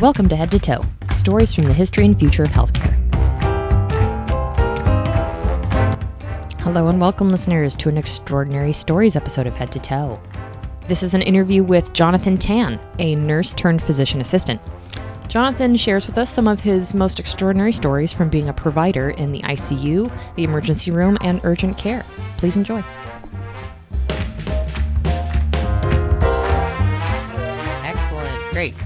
Welcome to Head to Toe stories from the history and future of healthcare. Hello and welcome, listeners, to an extraordinary stories episode of Head to Toe. This is an interview with Jonathan Tan, a nurse turned physician assistant. Jonathan shares with us some of his most extraordinary stories from being a provider in the ICU, the emergency room, and urgent care. Please enjoy.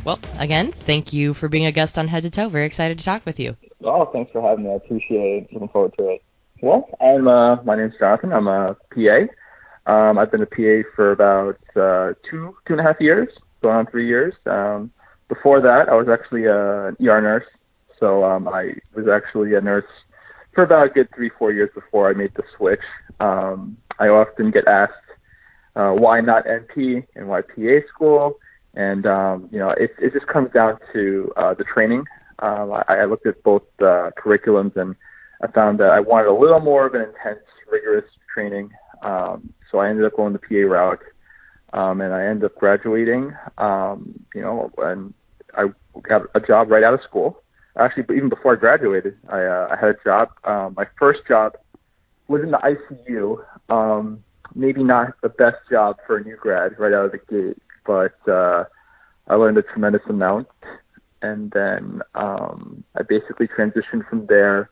Well, again, thank you for being a guest on Head to Toe. Very excited to talk with you. Oh, thanks for having me. I appreciate it. Looking forward to it. Well, I'm uh, my name's Jonathan. I'm a PA. Um, I've been a PA for about uh, two two and a half years, going on three years. Um, before that, I was actually a, ER nurse. So um, I was actually a nurse for about a good three four years before I made the switch. Um, I often get asked uh, why not NP and why PA school, and um, you know it it just comes down to uh, the training. Um, I, I looked at both uh, curriculums and I found that I wanted a little more of an intense, rigorous training. Um, so I ended up going the PA route, um, and I ended up graduating. Um, you know, and I got a job right out of school. Actually, even before I graduated, I, uh, I had a job. Um, my first job was in the ICU. Um, maybe not the best job for a new grad right out of the gate, but uh, I learned a tremendous amount. And then um, I basically transitioned from there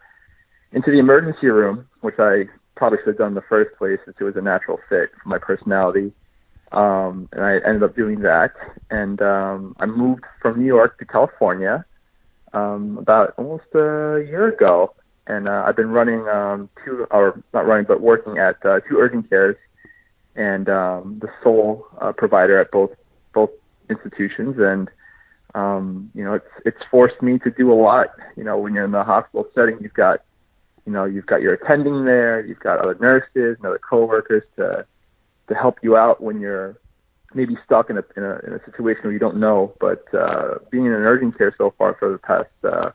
into the emergency room, which I probably should have done in the first place since it was a natural fit for my personality. Um, and I ended up doing that. And um, I moved from New York to California um, about almost a year ago. And uh, I've been running um, two, or not running, but working at uh, two urgent cares and um, the sole uh, provider at both both institutions. And um, you know, it's it's forced me to do a lot. You know, when you're in the hospital setting, you've got you know, you've got your attending there, you've got other nurses and other coworkers to to help you out when you're maybe stuck in a in a, in a situation where you don't know. But uh, being in an urgent care so far for the past uh,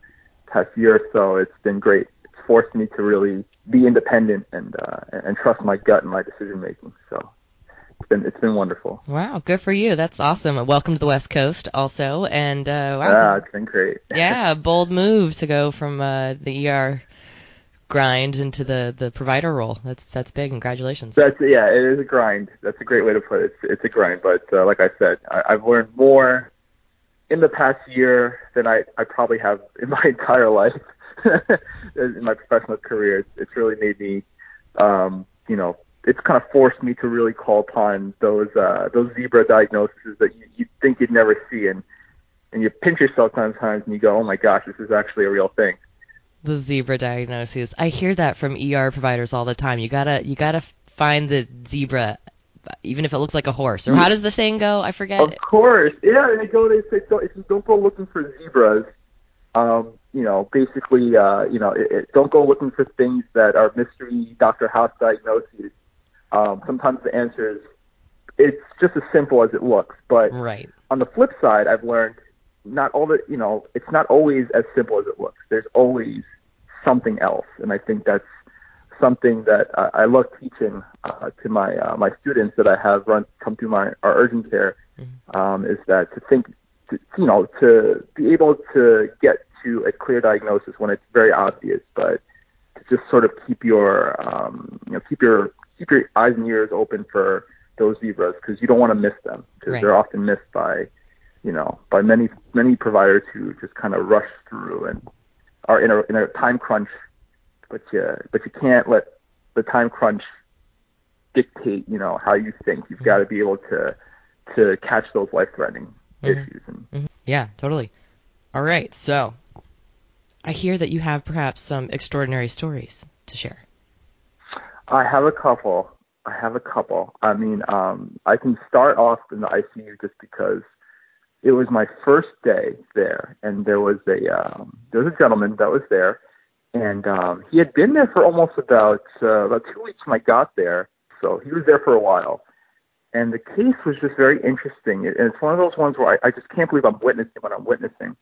past year or so, it's been great. It's forced me to really be independent and uh, and trust my gut and my decision making. So it's been it's been wonderful. Wow, good for you. That's awesome. Welcome to the West Coast, also. And uh, wow, yeah, it's been great. yeah, bold move to go from uh, the ER grind into the the provider role. That's that's big. Congratulations. That's yeah, it is a grind. That's a great way to put it. It's, it's a grind, but uh, like I said, I, I've learned more in the past year than I I probably have in my entire life. in my professional career, it's, it's really made me, um, you know, it's kind of forced me to really call upon those uh, those zebra diagnoses that you, you think you'd never see, and and you pinch yourself sometimes and you go, oh my gosh, this is actually a real thing the zebra diagnoses. I hear that from ER providers all the time. You gotta you gotta find the zebra, even if it looks like a horse. Or how does the saying go? I forget. Of course, yeah. They go. They say don't, don't go looking for zebras. Um, you know, basically, uh, you know, it, it, don't go looking for things that are mystery Dr. House diagnoses. Um, sometimes the answer is it's just as simple as it looks. But right. on the flip side, I've learned not all the you know it's not always as simple as it looks. There's always something else, and I think that's something that uh, I love teaching uh, to my uh, my students that I have run come through my our urgent care mm-hmm. um, is that to think to, you know to be able to get to a clear diagnosis when it's very obvious, but to just sort of keep your um, you know keep your keep your eyes and ears open for those zebras because you don't want to miss them because right. they're often missed by you know, by many many providers who just kind of rush through and are in a in a time crunch, but you but you can't let the time crunch dictate, you know, how you think. You've mm-hmm. got to be able to to catch those life threatening mm-hmm. issues. And, mm-hmm. Yeah, totally. All right, so I hear that you have perhaps some extraordinary stories to share. I have a couple. I have a couple. I mean, um, I can start off in the ICU just because it was my first day there, and there was a um, there was a gentleman that was there, and um, he had been there for almost about uh, about two weeks when I got there, so he was there for a while. And the case was just very interesting, and it's one of those ones where I, I just can't believe I'm witnessing what I'm witnessing.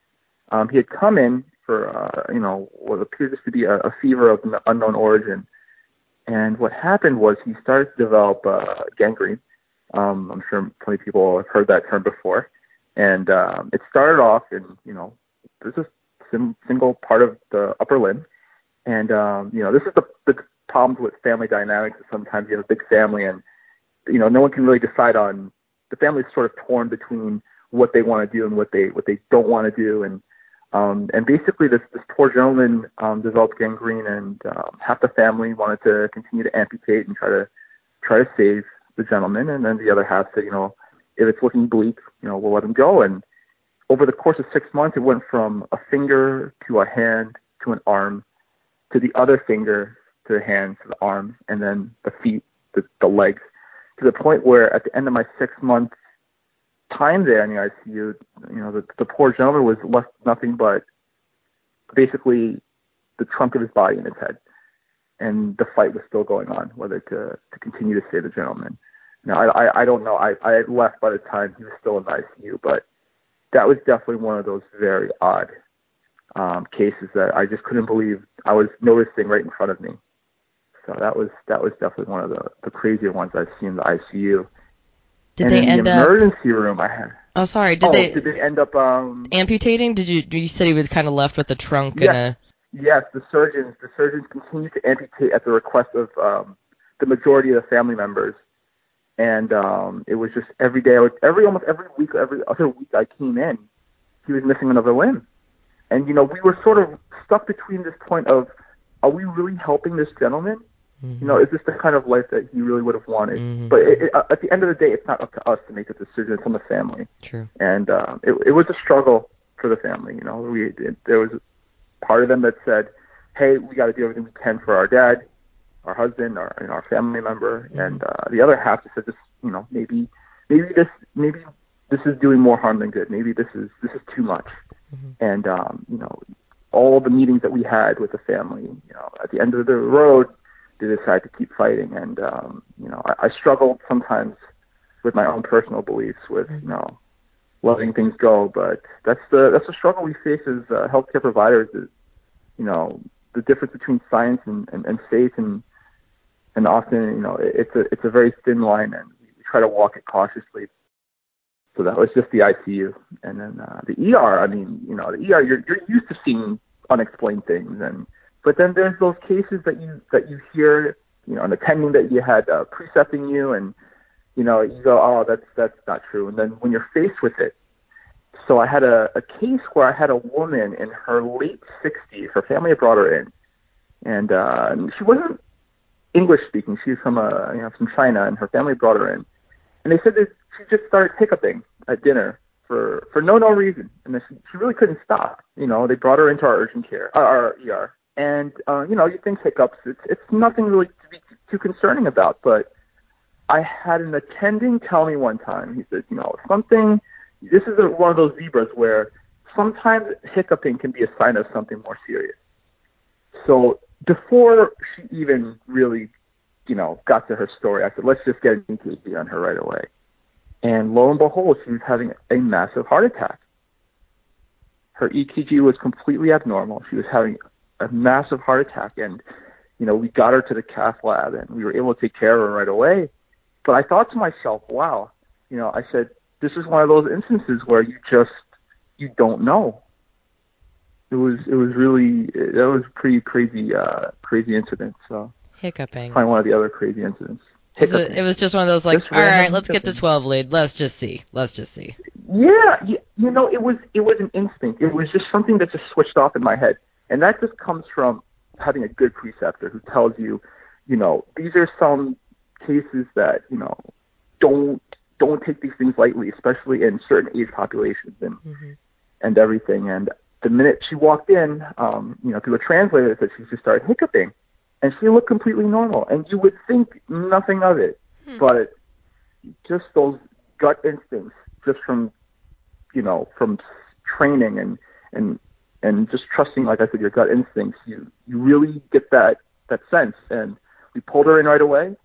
Um, he had come in for uh, you know what appears to be a, a fever of unknown origin, and what happened was he started to develop uh, gangrene. Um, I'm sure plenty of people have heard that term before and um, it started off in you know there's a sim- single part of the upper limb, and um, you know this is the the problems with family dynamics. Sometimes you have a big family, and you know no one can really decide on the family is sort of torn between what they want to do and what they what they don't want to do, and um, and basically this this poor gentleman um, developed gangrene, and um, half the family wanted to continue to amputate and try to try to save the gentleman, and then the other half said, you know, if it's looking bleak, you know, we'll let him go. And over the course of six months, it went from a finger to a hand to an arm to the other finger to the hand to the arm, and then the feet, the, the legs, to the point where at the end of my six months time there in the ICU, you know, the, the poor gentleman was left nothing but basically the trunk of his body in his head. And the fight was still going on, whether to, to continue to save the gentleman. Now, I, I, I don't know. I, I had left by the time he was still in the ICU, but that was definitely one of those very odd um, cases that I just couldn't believe I was noticing right in front of me. So that was that was definitely one of the, the crazier ones I've seen in the ICU. Did and they in end the up? emergency room, I had. Oh, sorry. Did oh, they did they end up? Um, amputating? Did you? You said he was kind of left with a trunk Yeah. and a. yes, the surgeons. The surgeons continued to amputate at the request of um, the majority of the family members, and um, it was just every day. I would, every almost every week, every other week I came in, he was missing another limb, and you know we were sort of stuck between this point of, are we really helping this gentleman? You know, is this the kind of life that he really would have wanted? Mhm. But it, it, at the end of the day, it's not up to us to make a decision. It's on the family True. and um, it, it was a struggle for the family. You know, we it, there was part of them that said, "Hey, we got to do everything we can for our dad, our husband, our you know, our family member," and uh, the other half just said, "This, you know, maybe maybe this maybe this is doing more harm than good. Maybe this is this is too much." And um, you know, all the meetings that we had with the family, you know, at the end of the road, they decided to keep fighting. And um, you know, I, I struggled sometimes with my own personal beliefs, with you know, letting things go. But that's the that's the struggle we face as uh, healthcare providers. Is you know, the difference between science and, and, and faith, and and often you know, it, it's a it's a very thin line, and we try to walk it cautiously. So that was just the ICU, and then uh, the ER. I mean, you know, the ER. You're you're used to seeing unexplained things, and but then there's those cases that you that you hear, you know, an attending that you had uh, precepting you, and you know, you go, oh, that's that's not true. And then when you're faced with it, so I had a, a case where I had a woman in her late 60s. Her family had brought her in, and uh, she wasn't English speaking. She was from uh, you know from China, and her family brought her in, and they said that she just started hiccuping at dinner for for no no reason, and that she, she really couldn't stop. You know, they brought her into our urgent care, our ER, and uh, you know, you think hiccups, it's it's nothing really to be too concerning about, but I had an attending tell me one time. He said, you know, something. This is a, one of those zebras where sometimes hiccuping can be a sign of something more serious. So before she even really, you know, got to her story, I said, let's just get an EKG on her right away. And lo and behold, she was having a massive heart attack. Her EKG was completely abnormal. She was having a massive heart attack, and you know, we got her to the cath lab, and we were able to take care of her right away. But I thought to myself, wow, you know, I said, this is one of those instances where you just you don't know. It was it was really that was pretty crazy uh crazy incident. So Hiccuping. probably one of the other crazy incidents. Hiccuping. it was just one of those like, Just all right, let's get the 12 lead. Let's just see. Let's just see. Yeah, you, you know, it was it was an instinct. It was just something that just switched off in my head, and that just comes from having a good preceptor who tells you, you know, these are some cases that you know don't don't take these things lightly, especially in certain age populations and and everything. And the minute she walked in, um, you know, through a translator, that said she just started hiccuping, and she looked completely normal. And you would think nothing of it, but just those gut instincts, just from you know, from training and and and just trusting, like I said, your gut instincts, you you really get that that sense. And we pulled her in right away.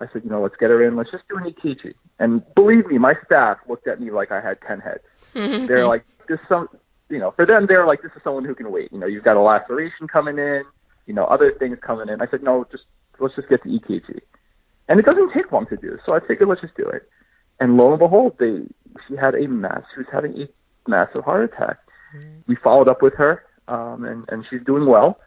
I said, you know, let's get her in. Let's just do an EKG. And believe me, my staff looked at me like I had ten heads. Mm-hmm. They're like, this some, you know, for them, they're like, this is someone who can wait. You know, you've got a laceration coming in, you know, other things coming in. I said, no, just let's just get the EKG. And it doesn't take long to do, so I figured let's just do it. and lo and behold, they she had a mass. She was having a massive heart attack. We followed up with her, um, and and she's doing well.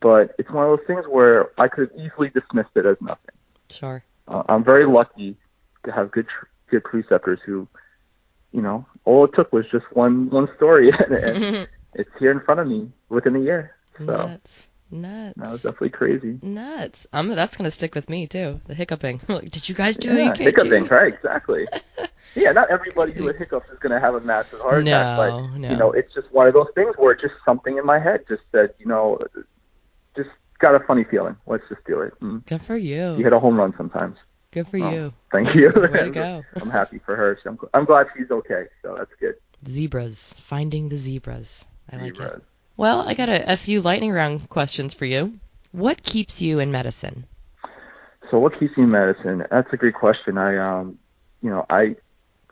But it's one of those things where I could have easily dismissed it as nothing. Sure. Uh, I'm very lucky to have good good preceptors who, you know, all it took was just one one story, and, it's here in front of me within a year. So. Nuts. Nuts. That was definitely crazy. Nuts. I'm, that's going to stick with me too. The hiccuping. like, did you guys do yeah, hiccuping, right? Exactly. Yeah, not everybody who has hiccups is going to have a massive heart no, attack, but no. you know, it's just one of those things where just something in my head just said, you know, just got a funny feeling. Let's just do it. And Good for you. You hit a home run sometimes. Good for oh, you. Thank you. Way to go. I'm happy for her. So I'm, I'm glad she's okay. So that's good. Zebras. Finding the zebras. I zebras. like it. Well, I got a, a few lightning round questions for you. What keeps you in medicine? So what keeps me in medicine? That's a great question. I um you know, I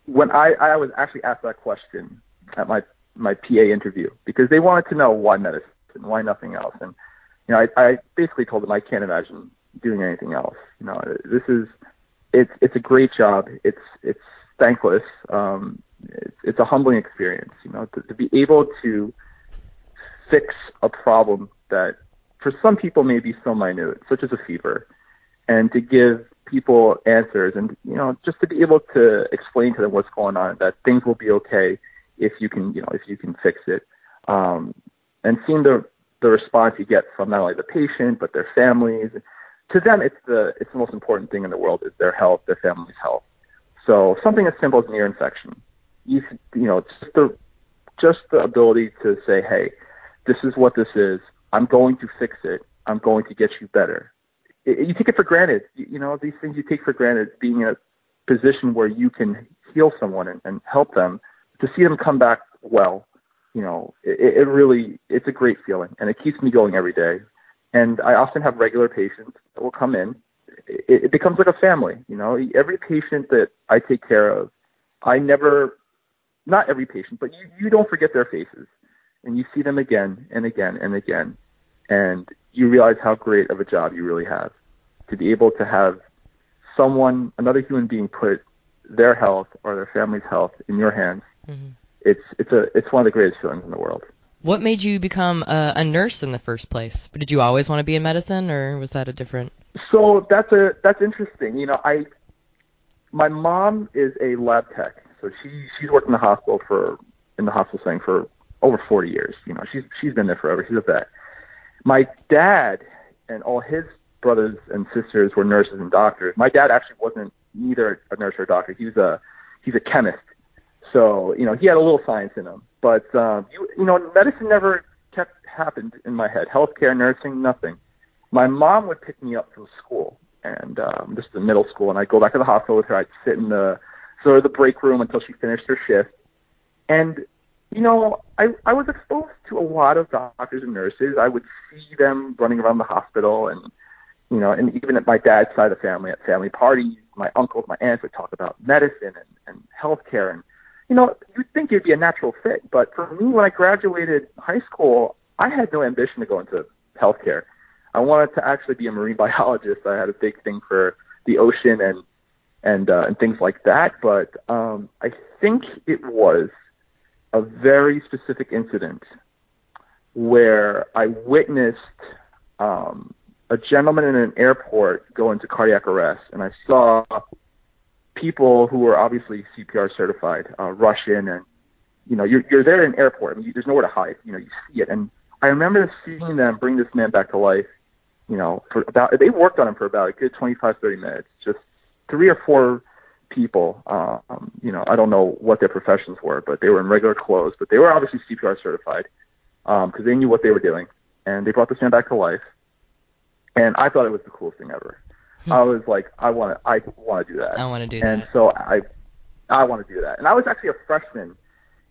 when I, I was actually asked that question at my my PA interview because they wanted to know why medicine, why nothing else. And you know, I, I basically told them I can't imagine doing anything else. You know, this is it's it's a great job. It's it's thankless. Um, it's, it's a humbling experience. You know, to, to be able to fix a problem that for some people may be so minute, such as a fever, and to give people answers and you know just to be able to explain to them what's going on that things will be okay if you can you know if you can fix it um, and seeing the the response you get from not only the patient but their families to them it's the it's the most important thing in the world is their health their family's health so something as simple as an ear infection you you know just the just the ability to say hey this is what this is I'm going to fix it. I'm going to get you better. It, you take it for granted. You, you know, these things you take for granted, being in a position where you can heal someone and, and help them, to see them come back well, you know, it, it really, it's a great feeling and it keeps me going every day. And I often have regular patients that will come in. It, it becomes like a family, you know, every patient that I take care of, I never, not every patient, but you, you don't forget their faces and you see them again and again and again, and you realize how great of a job you really have to be able to have someone, another human being, put their health or their family's health in your hands. Mm-hmm. It's it's a it's one of the greatest feelings in the world. What made you become a, a nurse in the first place? Did you always want to be in medicine, or was that a different? So that's a that's interesting. You know, I my mom is a lab tech, so she she's worked in the hospital for in the hospital setting for over 40 years. You know, she's she's been there forever. She's a vet. My dad and all his brothers and sisters were nurses and doctors. My dad actually wasn't neither a nurse or a doctor. He was a he's a chemist. So you know, he had a little science in him. But um, you you know, medicine never kept happened in my head. Healthcare, nursing, nothing. My mom would pick me up from school, and um, this is the middle school, and I'd go back to the hospital with her. I'd sit in the sort of the break room until she finished her shift. And you know, I I was exposed to a lot of doctors and nurses. I would see them running around the hospital, and you know, and even at my dad's side of the family, at family parties, my uncles, my aunts would talk about medicine and, and healthcare, and you know, you'd think it'd be a natural fit. But for me, when I graduated high school, I had no ambition to go into healthcare. I wanted to actually be a marine biologist. I had a big thing for the ocean and and uh, and things like that. But um, I think it was a very specific incident where I witnessed um, a gentleman in an airport go into cardiac arrest, and I saw people who were obviously CPR certified uh, rush in, and you know you're you're there in an airport. I mean, there's nowhere to hide. You know, you see it, and I remember seeing them bring this man back to life. You know, for about they worked on him for about a good 25, 30 minutes, just three or four people. Um, you know, I don't know what their professions were, but they were in regular clothes, but they were obviously CPR certified because um, they knew what they were doing, and they brought this man back to life. And I thought it was the coolest thing ever. Hmm. I was like, I want to, I want to do that. I want to do and that. And so I, I want to do that. And I was actually a freshman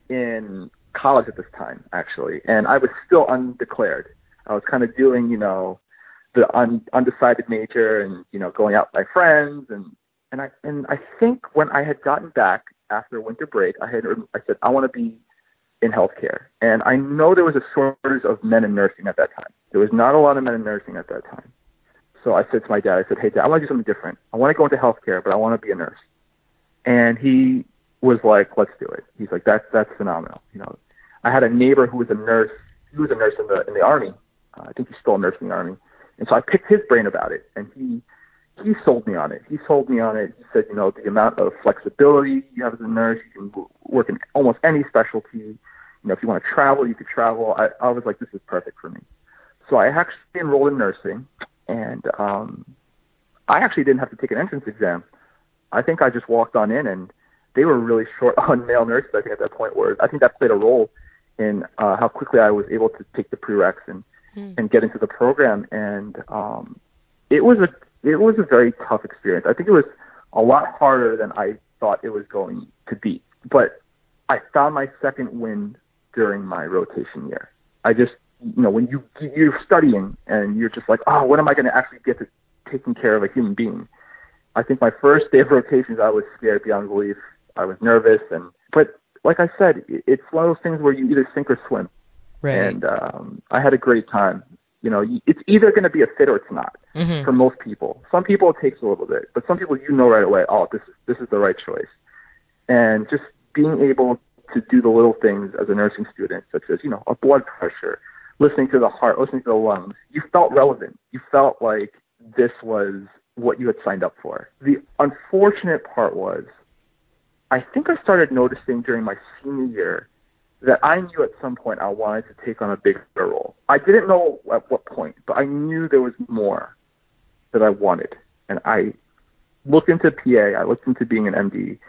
in college at this time, actually, and I was still undeclared. I was kind of doing, you know, the un, undecided major and you know going out with my friends and and I and I think when I had gotten back after winter break, I had I said I want to be in healthcare, and I know there was a shortage of men in nursing at that time. There was not a lot of men in nursing at that time. So I said to my dad, I said, Hey, dad, I want to do something different. I want to go into healthcare, but I want to be a nurse. and he was like, "Let's do it." He's like, "That's that's phenomenal." You know, I had a neighbor who was a nurse. He was a nurse in the in the army. Uh, I think he's still a nurse in the army. And so I picked his brain about it, and he he sold me on it. He sold me on it. He said, you know, the amount of flexibility you have as a nurse, you can work in almost any specialty. You know, if you want to travel, you could travel. I, I was like, this is perfect for me. So I actually enrolled in nursing, and um, I actually didn't have to take an entrance exam. I think I just walked on in, and they were really short on male nurses. I think at that point, where I think that played a role in uh, how quickly I was able to take the prereqs and mm. and get into the program. And um, it was a it was a very tough experience. I think it was a lot harder than I thought it was going to be. But I found my second wind during my rotation year. I just you know when you you're studying and you're just like oh when am I going to actually get to taking care of a human being. I think my first day of rotations I was scared beyond belief. I was nervous and but like I said, it's one of those things where you either sink or swim. Right. And um, I had a great time. You know, it's either going to be a fit or it's not mm-hmm. for most people. Some people it takes a little bit, but some people you know right away. Oh, this this is the right choice. And just being able to do the little things as a nursing student, such as you know a blood pressure, listening to the heart, listening to the lungs, you felt relevant. You felt like this was what you had signed up for. The unfortunate part was, I think I started noticing during my senior year that I knew at some point I wanted to take on a bigger role. I didn't know at what point, but I knew there was more that I wanted. And I looked into PA, I looked into being an MD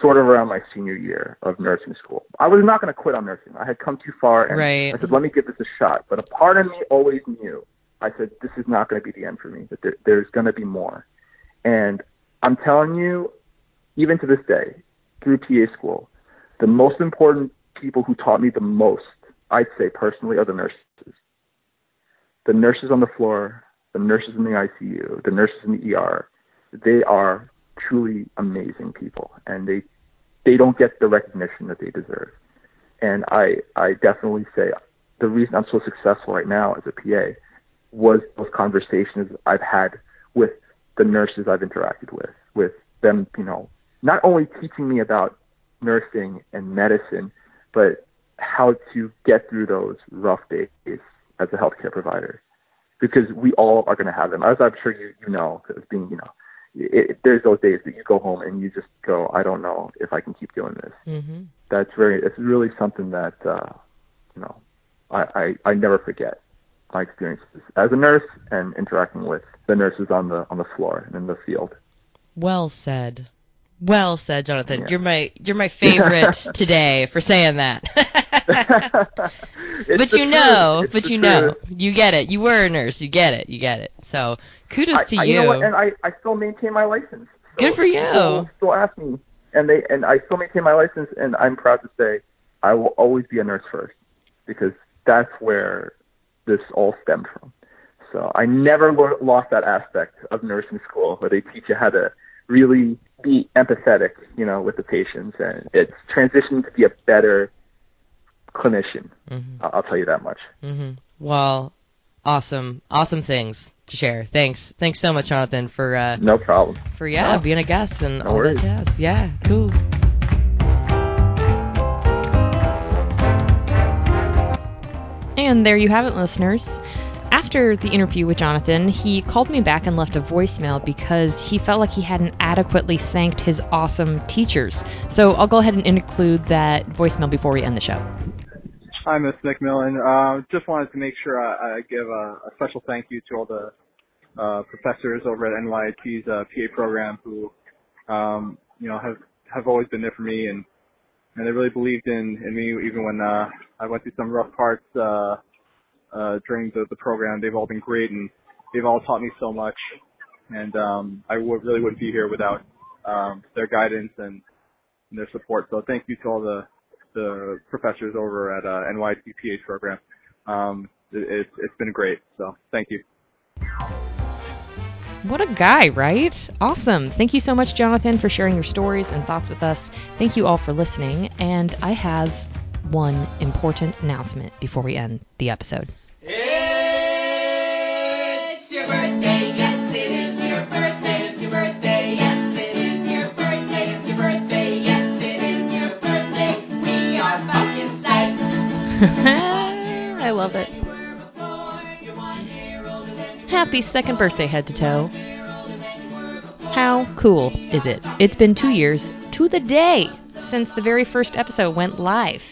sort of around my senior year of nursing school. I was not going to quit on nursing. I had come too far and right. I said, let me give this a shot. But a part of me always knew, I said, this is not going to be the end for me, that there, there's going to be more. And I'm telling you, even to this day, through PA school, the most important people who taught me the most, I'd say personally, are the nurses. The nurses on the floor, the nurses in the ICU, the nurses in the ER, they are truly amazing people, and they they don't get the recognition that they deserve. And I I definitely say the reason I'm so successful right now as a PA was those conversations I've had with the nurses I've interacted with, with them, you know, not only teaching me about nursing and medicine, but how to get through those rough days as a healthcare provider. Because we all are going to have them, as I'm sure you, you know, as being, you know, it, there's those days that you go home and you just go, I don't know if I can keep doing this. Mm-hmm. That's very, it's really something that, uh, you know, I, I, I never forget my experiences as a nurse and interacting with the nurses on the on the floor and in the field. Well said. Well said, Jonathan. Yeah. You're my you're my favorite today for saying that. but you know, but you know, you get it. You were a nurse. You get it. You get it. So kudos I, to I, you. you know what? And I I still maintain my license. So Good for you. Still ask me, and they and I still maintain my license, and I'm proud to say I will always be a nurse first because that's where this all stemmed from. So I never lo- lost that aspect of nursing school where they teach you how to really be empathetic, you know, with the patients, and it's transitioned to be a better clinician. Mm-hmm. I'll tell you that much. Mm-hmm. Well, awesome, awesome things to share. Thanks, thanks so much, Jonathan, for uh, no problem for yeah no. being a guest and no all worries. that jazz. Yeah, cool. And there you have it, listeners. After the interview with Jonathan, he called me back and left a voicemail because he felt like he hadn't adequately thanked his awesome teachers. So I'll go ahead and include that voicemail before we end the show. Hi, Miss McMillan. Uh, just wanted to make sure I, I give a, a, special thank you to all the uh, professors over at NYIT's uh, PA program who, um, you know, have have always been there for me and and they really believed in in me even when uh, I went through some rough parts uh, uh, during the, the program. They've all been great and they've all taught me so much. And um, I really wouldn't be here without um, their guidance and, and their support. So thank you to all the the professors over at uh, NYIT PA program. Um, it, it's been great. So thank you. What a guy, right? Awesome. Thank you so much, Jonathan, for sharing your stories and thoughts with us. Thank you all for listening. And I have one important announcement before we end the episode. Yes, it is your birthday. It's your birthday. Yes, it is your birthday. It's your birthday. Yes, it is your birthday. We are fucking. I love it. Happy second birthday, head to toe. How cool is it? It's been two years to the day since the very first episode went live.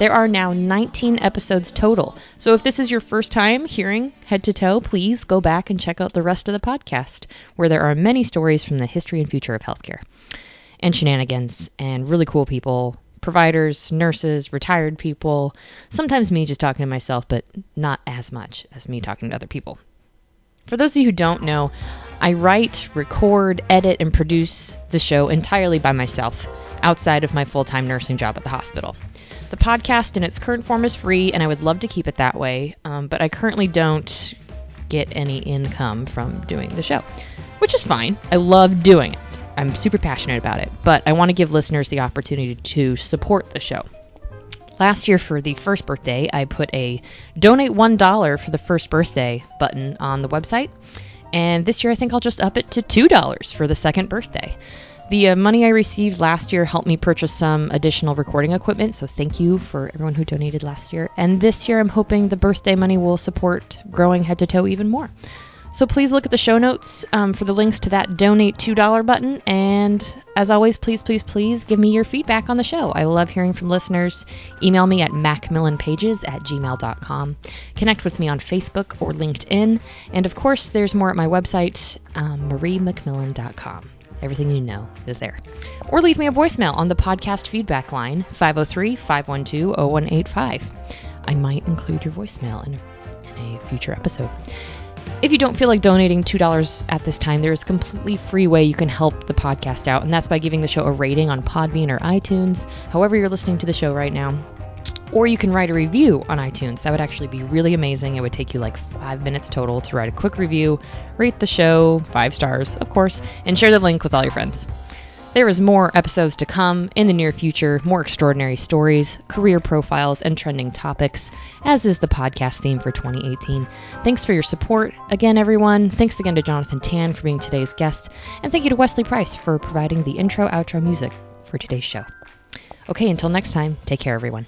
There are now 19 episodes total. So if this is your first time hearing Head to Toe, please go back and check out the rest of the podcast, where there are many stories from the history and future of healthcare and shenanigans and really cool people providers, nurses, retired people, sometimes me just talking to myself, but not as much as me talking to other people. For those of you who don't know, I write, record, edit, and produce the show entirely by myself outside of my full time nursing job at the hospital. The podcast in its current form is free, and I would love to keep it that way, um, but I currently don't get any income from doing the show, which is fine. I love doing it. I'm super passionate about it, but I want to give listeners the opportunity to support the show. Last year, for the first birthday, I put a donate $1 for the first birthday button on the website. And this year, I think I'll just up it to $2 for the second birthday. The uh, money I received last year helped me purchase some additional recording equipment, so thank you for everyone who donated last year. And this year, I'm hoping the birthday money will support growing head to toe even more. So please look at the show notes um, for the links to that donate $2 button. And as always, please, please, please give me your feedback on the show. I love hearing from listeners. Email me at macmillanpages at gmail.com. Connect with me on Facebook or LinkedIn. And of course, there's more at my website, um, mariemcmillan.com. Everything you know is there. Or leave me a voicemail on the podcast feedback line, 503 512 0185. I might include your voicemail in a, in a future episode. If you don't feel like donating $2 at this time, there is a completely free way you can help the podcast out, and that's by giving the show a rating on Podbean or iTunes, however you're listening to the show right now. Or you can write a review on iTunes. That would actually be really amazing. It would take you like five minutes total to write a quick review, rate the show, five stars, of course, and share the link with all your friends. There is more episodes to come in the near future, more extraordinary stories, career profiles, and trending topics, as is the podcast theme for 2018. Thanks for your support again, everyone. Thanks again to Jonathan Tan for being today's guest, and thank you to Wesley Price for providing the intro outro music for today's show. Okay, until next time, take care, everyone.